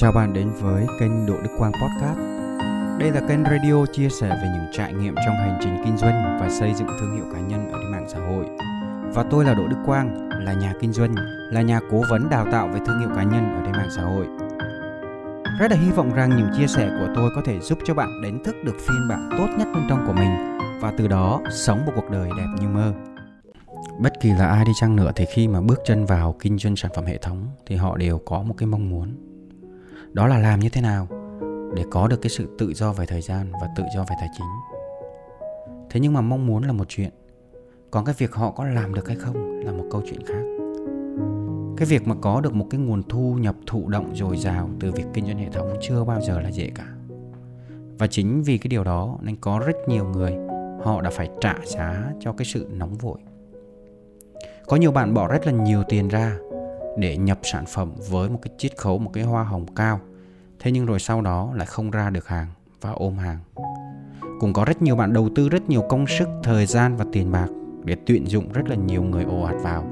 Chào bạn đến với kênh Độ Đức Quang Podcast. Đây là kênh radio chia sẻ về những trải nghiệm trong hành trình kinh doanh và xây dựng thương hiệu cá nhân ở trên mạng xã hội. Và tôi là Đỗ Đức Quang, là nhà kinh doanh, là nhà cố vấn đào tạo về thương hiệu cá nhân ở trên mạng xã hội. Rất là hy vọng rằng những chia sẻ của tôi có thể giúp cho bạn đánh thức được phiên bản tốt nhất bên trong của mình và từ đó sống một cuộc đời đẹp như mơ. Bất kỳ là ai đi chăng nữa thì khi mà bước chân vào kinh doanh sản phẩm hệ thống thì họ đều có một cái mong muốn đó là làm như thế nào để có được cái sự tự do về thời gian và tự do về tài chính? Thế nhưng mà mong muốn là một chuyện. Còn cái việc họ có làm được hay không là một câu chuyện khác. Cái việc mà có được một cái nguồn thu nhập thụ động dồi dào từ việc kinh doanh hệ thống chưa bao giờ là dễ cả. Và chính vì cái điều đó nên có rất nhiều người họ đã phải trả giá cho cái sự nóng vội. Có nhiều bạn bỏ rất là nhiều tiền ra để nhập sản phẩm với một cái chiết khấu, một cái hoa hồng cao. Thế nhưng rồi sau đó lại không ra được hàng và ôm hàng. Cũng có rất nhiều bạn đầu tư rất nhiều công sức, thời gian và tiền bạc để tuyển dụng rất là nhiều người ồ ạt vào.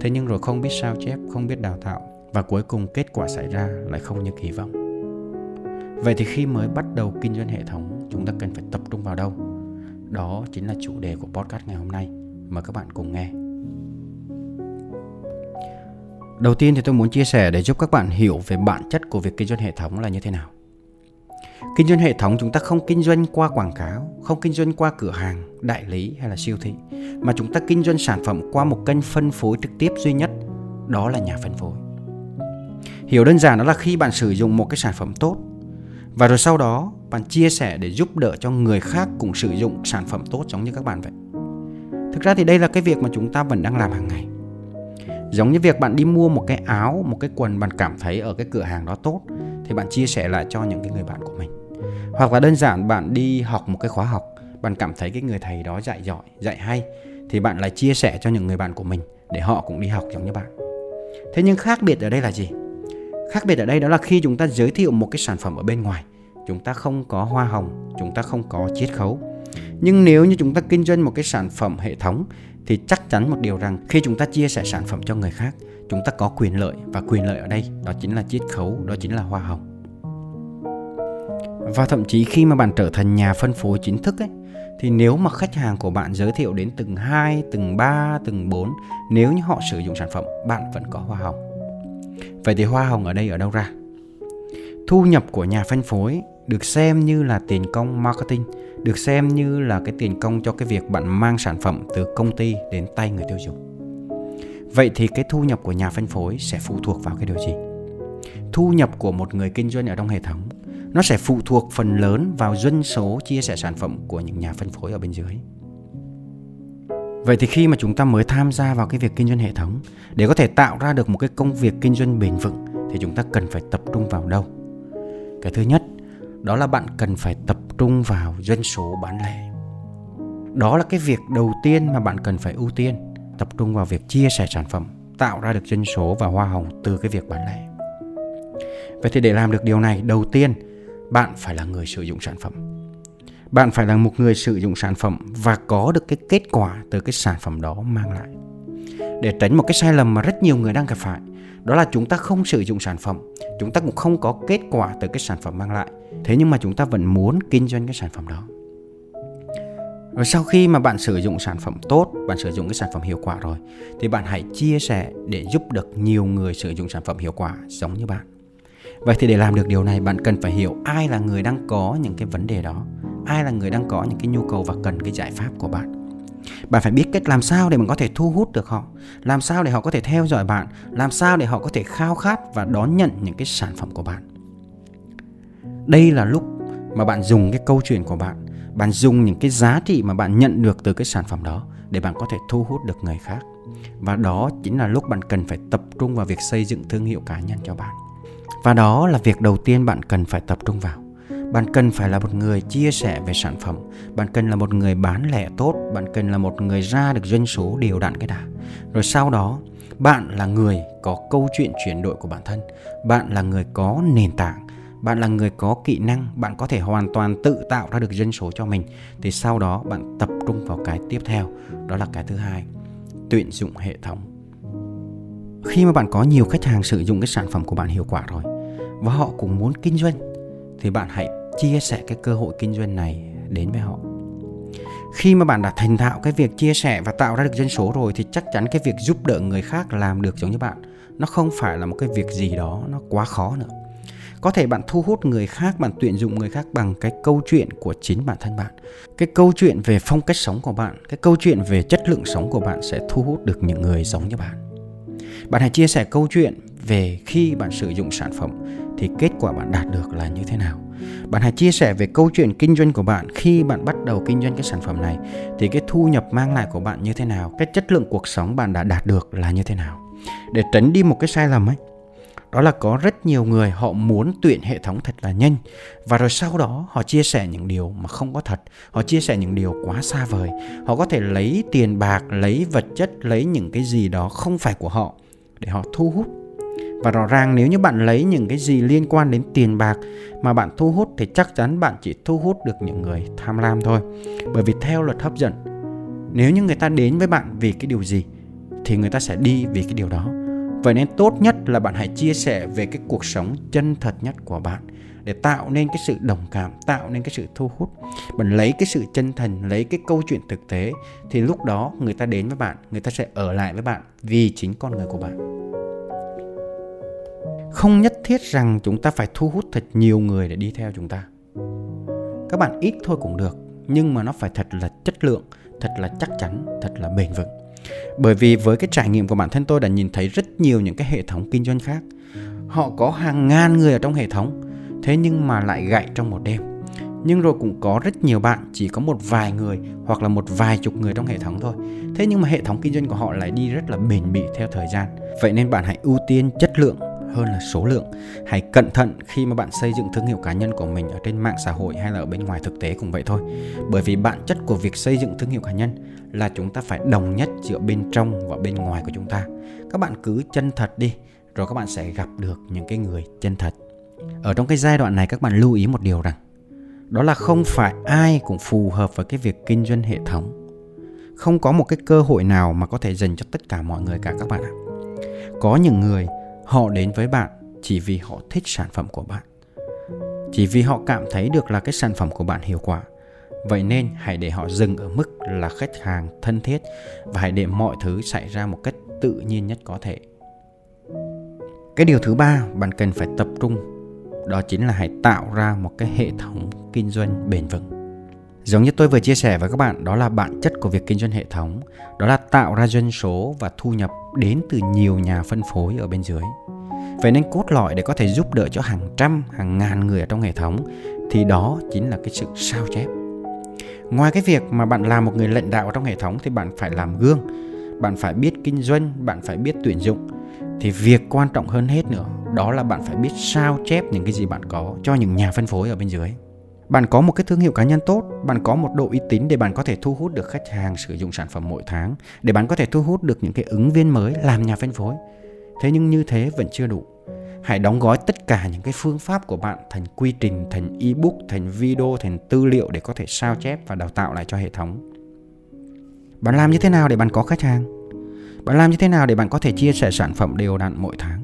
Thế nhưng rồi không biết sao chép, không biết đào tạo và cuối cùng kết quả xảy ra lại không như kỳ vọng. Vậy thì khi mới bắt đầu kinh doanh hệ thống, chúng ta cần phải tập trung vào đâu? Đó chính là chủ đề của podcast ngày hôm nay. Mời các bạn cùng nghe. Đầu tiên thì tôi muốn chia sẻ để giúp các bạn hiểu về bản chất của việc kinh doanh hệ thống là như thế nào. Kinh doanh hệ thống chúng ta không kinh doanh qua quảng cáo, không kinh doanh qua cửa hàng, đại lý hay là siêu thị, mà chúng ta kinh doanh sản phẩm qua một kênh phân phối trực tiếp duy nhất, đó là nhà phân phối. Hiểu đơn giản đó là khi bạn sử dụng một cái sản phẩm tốt và rồi sau đó bạn chia sẻ để giúp đỡ cho người khác cùng sử dụng sản phẩm tốt giống như các bạn vậy. Thực ra thì đây là cái việc mà chúng ta vẫn đang làm hàng ngày giống như việc bạn đi mua một cái áo, một cái quần bạn cảm thấy ở cái cửa hàng đó tốt, thì bạn chia sẻ lại cho những cái người bạn của mình. Hoặc là đơn giản bạn đi học một cái khóa học, bạn cảm thấy cái người thầy đó dạy giỏi, dạy hay, thì bạn lại chia sẻ cho những người bạn của mình để họ cũng đi học giống như bạn. Thế nhưng khác biệt ở đây là gì? Khác biệt ở đây đó là khi chúng ta giới thiệu một cái sản phẩm ở bên ngoài, chúng ta không có hoa hồng, chúng ta không có chiết khấu. Nhưng nếu như chúng ta kinh doanh một cái sản phẩm hệ thống thì chắc chắn một điều rằng khi chúng ta chia sẻ sản phẩm cho người khác chúng ta có quyền lợi và quyền lợi ở đây đó chính là chiết khấu đó chính là hoa hồng và thậm chí khi mà bạn trở thành nhà phân phối chính thức ấy thì nếu mà khách hàng của bạn giới thiệu đến từng 2, từng 3, từng 4 nếu như họ sử dụng sản phẩm bạn vẫn có hoa hồng. Vậy thì hoa hồng ở đây ở đâu ra? Thu nhập của nhà phân phối được xem như là tiền công marketing, được xem như là cái tiền công cho cái việc bạn mang sản phẩm từ công ty đến tay người tiêu dùng. Vậy thì cái thu nhập của nhà phân phối sẽ phụ thuộc vào cái điều gì? Thu nhập của một người kinh doanh ở trong hệ thống, nó sẽ phụ thuộc phần lớn vào doanh số chia sẻ sản phẩm của những nhà phân phối ở bên dưới. Vậy thì khi mà chúng ta mới tham gia vào cái việc kinh doanh hệ thống, để có thể tạo ra được một cái công việc kinh doanh bền vững, thì chúng ta cần phải tập trung vào đâu? Cái thứ nhất đó là bạn cần phải tập trung vào doanh số bán lẻ. Đó là cái việc đầu tiên mà bạn cần phải ưu tiên, tập trung vào việc chia sẻ sản phẩm, tạo ra được doanh số và hoa hồng từ cái việc bán lẻ. Vậy thì để làm được điều này, đầu tiên, bạn phải là người sử dụng sản phẩm. Bạn phải là một người sử dụng sản phẩm và có được cái kết quả từ cái sản phẩm đó mang lại. Để tránh một cái sai lầm mà rất nhiều người đang gặp phải, đó là chúng ta không sử dụng sản phẩm, chúng ta cũng không có kết quả từ cái sản phẩm mang lại thế nhưng mà chúng ta vẫn muốn kinh doanh cái sản phẩm đó. Rồi sau khi mà bạn sử dụng sản phẩm tốt, bạn sử dụng cái sản phẩm hiệu quả rồi, thì bạn hãy chia sẻ để giúp được nhiều người sử dụng sản phẩm hiệu quả giống như bạn. Vậy thì để làm được điều này, bạn cần phải hiểu ai là người đang có những cái vấn đề đó, ai là người đang có những cái nhu cầu và cần cái giải pháp của bạn. Bạn phải biết cách làm sao để mình có thể thu hút được họ, làm sao để họ có thể theo dõi bạn, làm sao để họ có thể khao khát và đón nhận những cái sản phẩm của bạn đây là lúc mà bạn dùng cái câu chuyện của bạn bạn dùng những cái giá trị mà bạn nhận được từ cái sản phẩm đó để bạn có thể thu hút được người khác. Và đó chính là lúc bạn cần phải tập trung vào việc xây dựng thương hiệu cá nhân cho bạn. Và đó là việc đầu tiên bạn cần phải tập trung vào. Bạn cần phải là một người chia sẻ về sản phẩm. Bạn cần là một người bán lẻ tốt. Bạn cần là một người ra được doanh số đều đặn cái đã. Rồi sau đó, bạn là người có câu chuyện chuyển đổi của bản thân. Bạn là người có nền tảng bạn là người có kỹ năng, bạn có thể hoàn toàn tự tạo ra được dân số cho mình. Thì sau đó bạn tập trung vào cái tiếp theo, đó là cái thứ hai, tuyển dụng hệ thống. Khi mà bạn có nhiều khách hàng sử dụng cái sản phẩm của bạn hiệu quả rồi, và họ cũng muốn kinh doanh, thì bạn hãy chia sẻ cái cơ hội kinh doanh này đến với họ. Khi mà bạn đã thành thạo cái việc chia sẻ và tạo ra được dân số rồi, thì chắc chắn cái việc giúp đỡ người khác làm được giống như bạn. Nó không phải là một cái việc gì đó nó quá khó nữa có thể bạn thu hút người khác, bạn tuyển dụng người khác bằng cái câu chuyện của chính bản thân bạn. Cái câu chuyện về phong cách sống của bạn, cái câu chuyện về chất lượng sống của bạn sẽ thu hút được những người giống như bạn. Bạn hãy chia sẻ câu chuyện về khi bạn sử dụng sản phẩm thì kết quả bạn đạt được là như thế nào. Bạn hãy chia sẻ về câu chuyện kinh doanh của bạn khi bạn bắt đầu kinh doanh cái sản phẩm này thì cái thu nhập mang lại của bạn như thế nào, cái chất lượng cuộc sống bạn đã đạt được là như thế nào. Để tránh đi một cái sai lầm ấy đó là có rất nhiều người họ muốn tuyển hệ thống thật là nhanh. Và rồi sau đó họ chia sẻ những điều mà không có thật. Họ chia sẻ những điều quá xa vời. Họ có thể lấy tiền bạc, lấy vật chất, lấy những cái gì đó không phải của họ để họ thu hút. Và rõ ràng nếu như bạn lấy những cái gì liên quan đến tiền bạc mà bạn thu hút thì chắc chắn bạn chỉ thu hút được những người tham lam thôi. Bởi vì theo luật hấp dẫn, nếu như người ta đến với bạn vì cái điều gì thì người ta sẽ đi vì cái điều đó vậy nên tốt nhất là bạn hãy chia sẻ về cái cuộc sống chân thật nhất của bạn để tạo nên cái sự đồng cảm, tạo nên cái sự thu hút. Bạn lấy cái sự chân thành, lấy cái câu chuyện thực tế thì lúc đó người ta đến với bạn, người ta sẽ ở lại với bạn vì chính con người của bạn. Không nhất thiết rằng chúng ta phải thu hút thật nhiều người để đi theo chúng ta. Các bạn ít thôi cũng được, nhưng mà nó phải thật là chất lượng, thật là chắc chắn, thật là bền vững bởi vì với cái trải nghiệm của bản thân tôi đã nhìn thấy rất nhiều những cái hệ thống kinh doanh khác. Họ có hàng ngàn người ở trong hệ thống, thế nhưng mà lại gãy trong một đêm. Nhưng rồi cũng có rất nhiều bạn chỉ có một vài người hoặc là một vài chục người trong hệ thống thôi. Thế nhưng mà hệ thống kinh doanh của họ lại đi rất là bền bỉ theo thời gian. Vậy nên bạn hãy ưu tiên chất lượng hơn là số lượng. Hãy cẩn thận khi mà bạn xây dựng thương hiệu cá nhân của mình ở trên mạng xã hội hay là ở bên ngoài thực tế cũng vậy thôi. Bởi vì bản chất của việc xây dựng thương hiệu cá nhân là chúng ta phải đồng nhất giữa bên trong và bên ngoài của chúng ta. Các bạn cứ chân thật đi, rồi các bạn sẽ gặp được những cái người chân thật. Ở trong cái giai đoạn này, các bạn lưu ý một điều rằng, đó là không phải ai cũng phù hợp với cái việc kinh doanh hệ thống. Không có một cái cơ hội nào mà có thể dành cho tất cả mọi người cả các bạn ạ. Có những người họ đến với bạn chỉ vì họ thích sản phẩm của bạn. Chỉ vì họ cảm thấy được là cái sản phẩm của bạn hiệu quả. Vậy nên hãy để họ dừng ở mức là khách hàng thân thiết và hãy để mọi thứ xảy ra một cách tự nhiên nhất có thể. Cái điều thứ ba bạn cần phải tập trung, đó chính là hãy tạo ra một cái hệ thống kinh doanh bền vững giống như tôi vừa chia sẻ với các bạn, đó là bản chất của việc kinh doanh hệ thống. Đó là tạo ra doanh số và thu nhập đến từ nhiều nhà phân phối ở bên dưới. Vậy nên cốt lõi để có thể giúp đỡ cho hàng trăm, hàng ngàn người ở trong hệ thống thì đó chính là cái sự sao chép. Ngoài cái việc mà bạn làm một người lãnh đạo trong hệ thống thì bạn phải làm gương, bạn phải biết kinh doanh, bạn phải biết tuyển dụng. Thì việc quan trọng hơn hết nữa, đó là bạn phải biết sao chép những cái gì bạn có cho những nhà phân phối ở bên dưới bạn có một cái thương hiệu cá nhân tốt, bạn có một độ uy tín để bạn có thể thu hút được khách hàng sử dụng sản phẩm mỗi tháng, để bạn có thể thu hút được những cái ứng viên mới làm nhà phân phối. Thế nhưng như thế vẫn chưa đủ. Hãy đóng gói tất cả những cái phương pháp của bạn thành quy trình, thành ebook, thành video, thành tư liệu để có thể sao chép và đào tạo lại cho hệ thống. Bạn làm như thế nào để bạn có khách hàng? Bạn làm như thế nào để bạn có thể chia sẻ sản phẩm đều đặn mỗi tháng?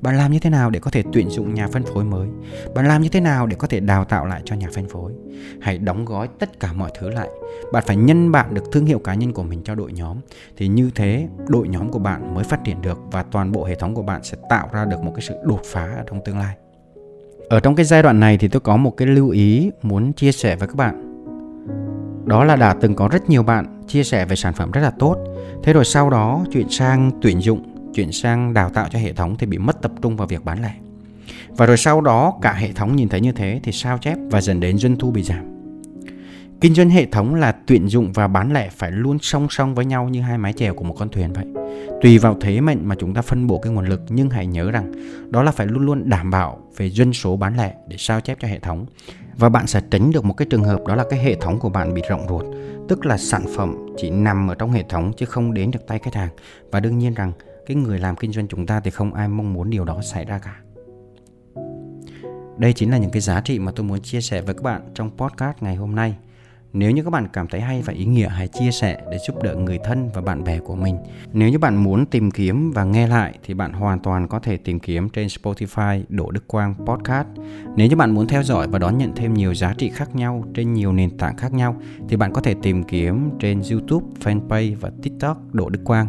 Bạn làm như thế nào để có thể tuyển dụng nhà phân phối mới? Bạn làm như thế nào để có thể đào tạo lại cho nhà phân phối? Hãy đóng gói tất cả mọi thứ lại. Bạn phải nhân bạn được thương hiệu cá nhân của mình cho đội nhóm. Thì như thế, đội nhóm của bạn mới phát triển được và toàn bộ hệ thống của bạn sẽ tạo ra được một cái sự đột phá ở trong tương lai. Ở trong cái giai đoạn này thì tôi có một cái lưu ý muốn chia sẻ với các bạn. Đó là đã từng có rất nhiều bạn chia sẻ về sản phẩm rất là tốt. Thế rồi sau đó chuyển sang tuyển dụng chuyển sang đào tạo cho hệ thống thì bị mất tập trung vào việc bán lẻ. Và rồi sau đó cả hệ thống nhìn thấy như thế thì sao chép và dần đến doanh thu bị giảm. Kinh doanh hệ thống là tuyển dụng và bán lẻ phải luôn song song với nhau như hai mái chèo của một con thuyền vậy. Tùy vào thế mệnh mà chúng ta phân bổ cái nguồn lực nhưng hãy nhớ rằng đó là phải luôn luôn đảm bảo về doanh số bán lẻ để sao chép cho hệ thống. Và bạn sẽ tránh được một cái trường hợp đó là cái hệ thống của bạn bị rộng ruột, tức là sản phẩm chỉ nằm ở trong hệ thống chứ không đến được tay khách hàng. Và đương nhiên rằng cái người làm kinh doanh chúng ta thì không ai mong muốn điều đó xảy ra cả đây chính là những cái giá trị mà tôi muốn chia sẻ với các bạn trong podcast ngày hôm nay Nếu như các bạn cảm thấy hay và ý nghĩa hãy chia sẻ để giúp đỡ người thân và bạn bè của mình. Nếu như bạn muốn tìm kiếm và nghe lại thì bạn hoàn toàn có thể tìm kiếm trên Spotify Đỗ Đức Quang Podcast. Nếu như bạn muốn theo dõi và đón nhận thêm nhiều giá trị khác nhau trên nhiều nền tảng khác nhau thì bạn có thể tìm kiếm trên YouTube, Fanpage và TikTok Đỗ Đức Quang.